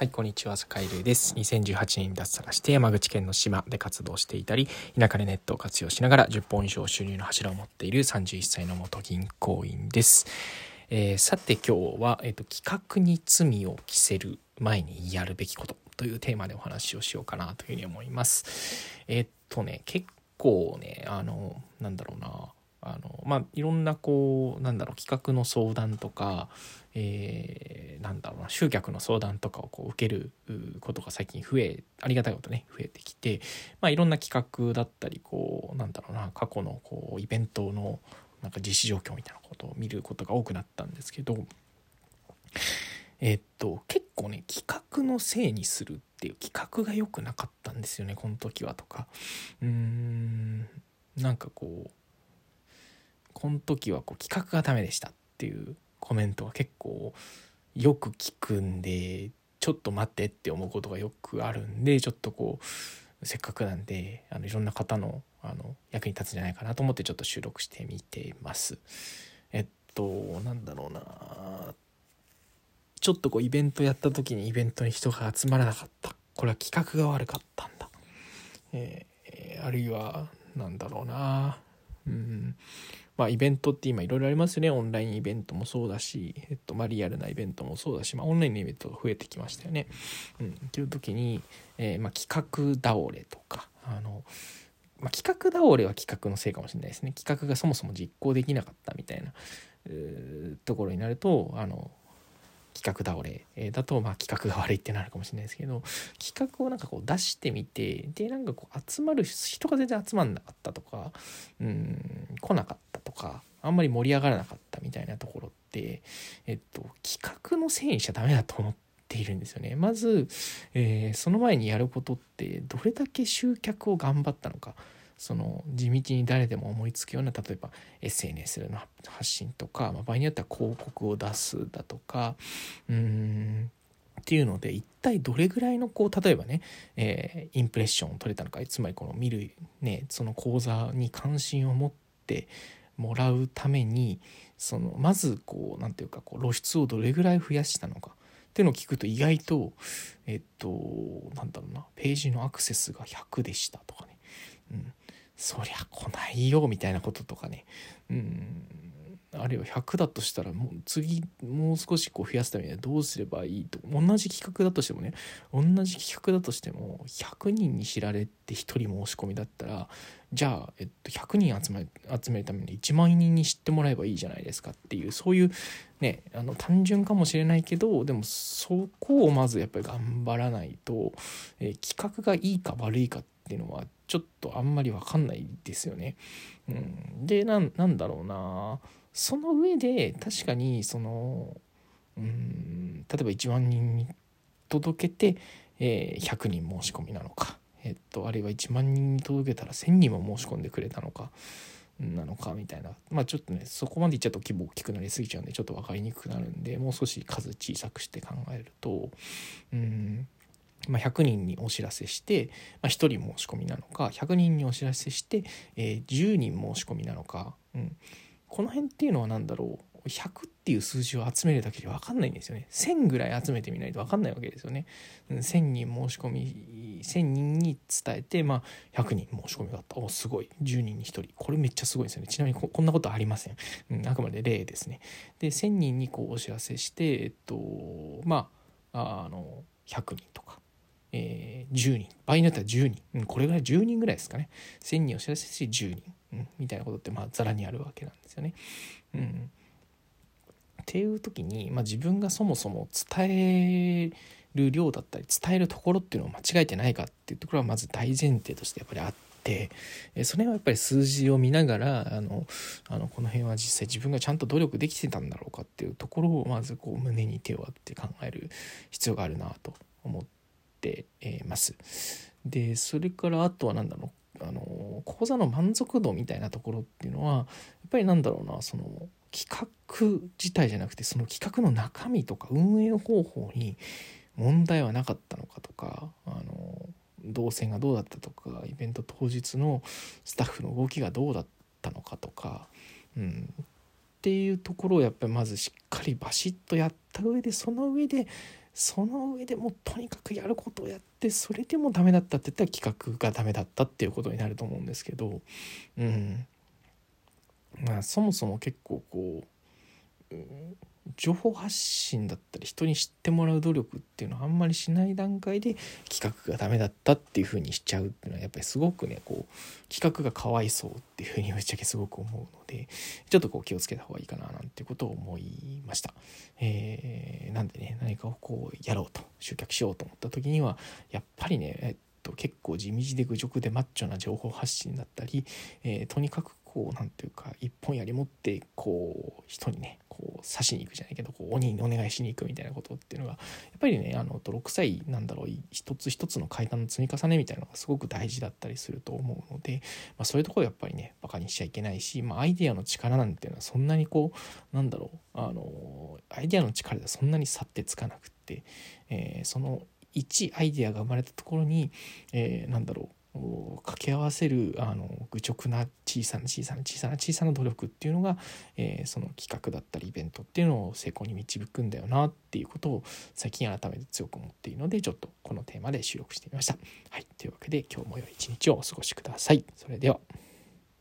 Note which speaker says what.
Speaker 1: はい、こんにちは、坂井瑠です。2018年に脱サラして山口県の島で活動していたり、田舎でネットを活用しながら10本以上収入の柱を持っている31歳の元銀行員です。えー、さて今日は、えーと、企画に罪を着せる前にやるべきことというテーマでお話をしようかなというふうに思います。えっ、ー、とね、結構ね、あの、なんだろうな、あのまあいろんなこうなんだろう企画の相談とか、えー、なんだろうな集客の相談とかをこう受けることが最近増えありがたいことね増えてきて、まあ、いろんな企画だったりこうなんだろうな過去のこうイベントのなんか実施状況みたいなことを見ることが多くなったんですけどえっと結構ね企画のせいにするっていう企画が良くなかったんですよねこの時はとか。うーんなんかこうこの時はこう企画がダメでしたっていうコメントが結構よく聞くんでちょっと待ってって思うことがよくあるんでちょっとこうせっかくなんであのいろんな方のあの役に立つんじゃないかなと思ってちょっと収録してみてます。えっとなんだろうな。ちょっとこうイベントやった時にイベントに人が集まらなかった。これは企画が悪かったんだ、えー、あるいはなんだろうな。うん。まあ、イベントって今いろいろありますよね。オンラインイベントもそうだし、えっと、まあ、リアルなイベントもそうだし、まあ、オンラインのイベントが増えてきましたよね。うん。という時に、えー、まあ、企画倒れとか、あの、まあ、企画倒れは企画のせいかもしれないですね。企画がそもそも実行できなかったみたいな、ところになると、あの、企画倒れえだとまあ企画が悪いってなるかもしれないですけど企画をなんかこう出してみてでなんかこう集まる人が全然集まんなかったとかうん来なかったとかあんまり盛り上がらなかったみたいなところってえっと企画のせいにしちゃダメだと思っているんですよね。まず、えー、その前にやることってどれだけ集客を頑張ったのか。その地道に誰でも思いつくような例えば SNS での発信とか、まあ、場合によっては広告を出すだとかうんっていうので一体どれぐらいのこう例えばね、えー、インプレッションを取れたのかつまりこの見るねその講座に関心を持ってもらうためにそのまずこう何て言うかこう露出をどれぐらい増やしたのかっていうのを聞くと意外とえっとなんだろうなページのアクセスが100でしたとかね、そりゃ来ないよみたいなこととかね。うん。あるいは100だとしたらもう次もう少しこう増やすためにはどうすればいいと同じ企画だとしてもね。同じ企画だとしても100人に知られて1人申し込みだったらじゃあ、えっと、100人集め集めるために1万人に知ってもらえばいいじゃないですかっていうそういうねあの単純かもしれないけどでもそこをまずやっぱり頑張らないと、えー、企画がいいか悪いかってていうのはちょっとあんまり分かんないですよね。うん、でなんだろうな。その上で確かにそのうん例えば1万人に届けて、えー、100人申し込みなのか、えっと、あるいは1万人に届けたら1,000人も申し込んでくれたのかなのかみたいな。まあちょっとねそこまでいっちゃうと規模大きくなりすぎちゃうんでちょっと分かりにくくなるんでもう少し数小さくして考えるとうん。まあ、100人にお知らせして、まあ、1人申し込みなのか100人にお知らせして、えー、10人申し込みなのか、うん、この辺っていうのは何だろう。100っていう数字を集めるだけで分かんないんですよね。1000ぐらい集めてみないと分かんないわけですよね。1000人申し込み1000人に伝えて、まあ、100人申し込みがあった。おすごい。10人に1人。これめっちゃすごいですよね。ちなみにこんなことありません、うん、あくまで例ですね。で1000人にこうお知らせしてえっとまああの100人とか。えー、10人場合によっては10人、うん、これぐらい10人ぐらいですかね1000人お知らせし10人、うん、みたいなことってまあざらにあるわけなんですよね。うん、っていう時に、まあ、自分がそもそも伝える量だったり伝えるところっていうのを間違えてないかっていうところはまず大前提としてやっぱりあって。それはやっぱり数字を見ながらあのあのこの辺は実際自分がちゃんと努力できてたんだろうかっていうところをまずこう胸に手を当て考える必要があるなと思っててます。でそれからあとは何だろうあの講座の満足度みたいなところっていうのはやっぱりなんだろうなその企画自体じゃなくてその企画の中身とか運営方法に問題はなかったのかとかあの動線がどうだったとかイベント当日のスタッフの動きがどうだったのかとか、うん、っていうところをやっぱりまずしっかりバシッとやった上でその上でその上でもうとにかくやることをやってそれでもダメだったって言ったら企画がダメだったっていうことになると思うんですけどうん。まあそもそも結構こう、情報発信だったり人に知ってもらう努力っていうのはあんまりしない段階で企画がダメだったっていう風にしちゃうっていうのはやっぱりすごくねこう企画がかわいそうっていう風にぶっちゃけすごく思うので ちょっとこう気をつけた方がいいかななんてことを思いました。えー、なんでね何かをこうやろうと集客しようと思った時にはやっぱりね、えっと、結構地道で愚直でマッチョな情報発信だったり、えー、とにかくこう何ていうか一本槍持ってこう人にねこう刺しに行くじゃないけどこう鬼にお願いしに行くみたいなことっていうのがやっぱりねあの泥臭いなんだろう一つ一つの階段の積み重ねみたいなのがすごく大事だったりすると思うので、まあ、そういうところやっぱりねバカにしちゃいけないし、まあ、アイデアの力なんていうのはそんなにこうなんだろうあのアイデアの力ではそんなに差ってつかなくって、えー、その1アイデアが生まれたところに、えー、なんだろう掛け合わせるあの愚直な小さな小さな小さな小さな努力っていうのが、えー、その企画だったりイベントっていうのを成功に導くんだよなっていうことを最近改めて強く思っているのでちょっとこのテーマで収録してみました。はい、というわけで今日も良い一日をお過ごしください。それでは。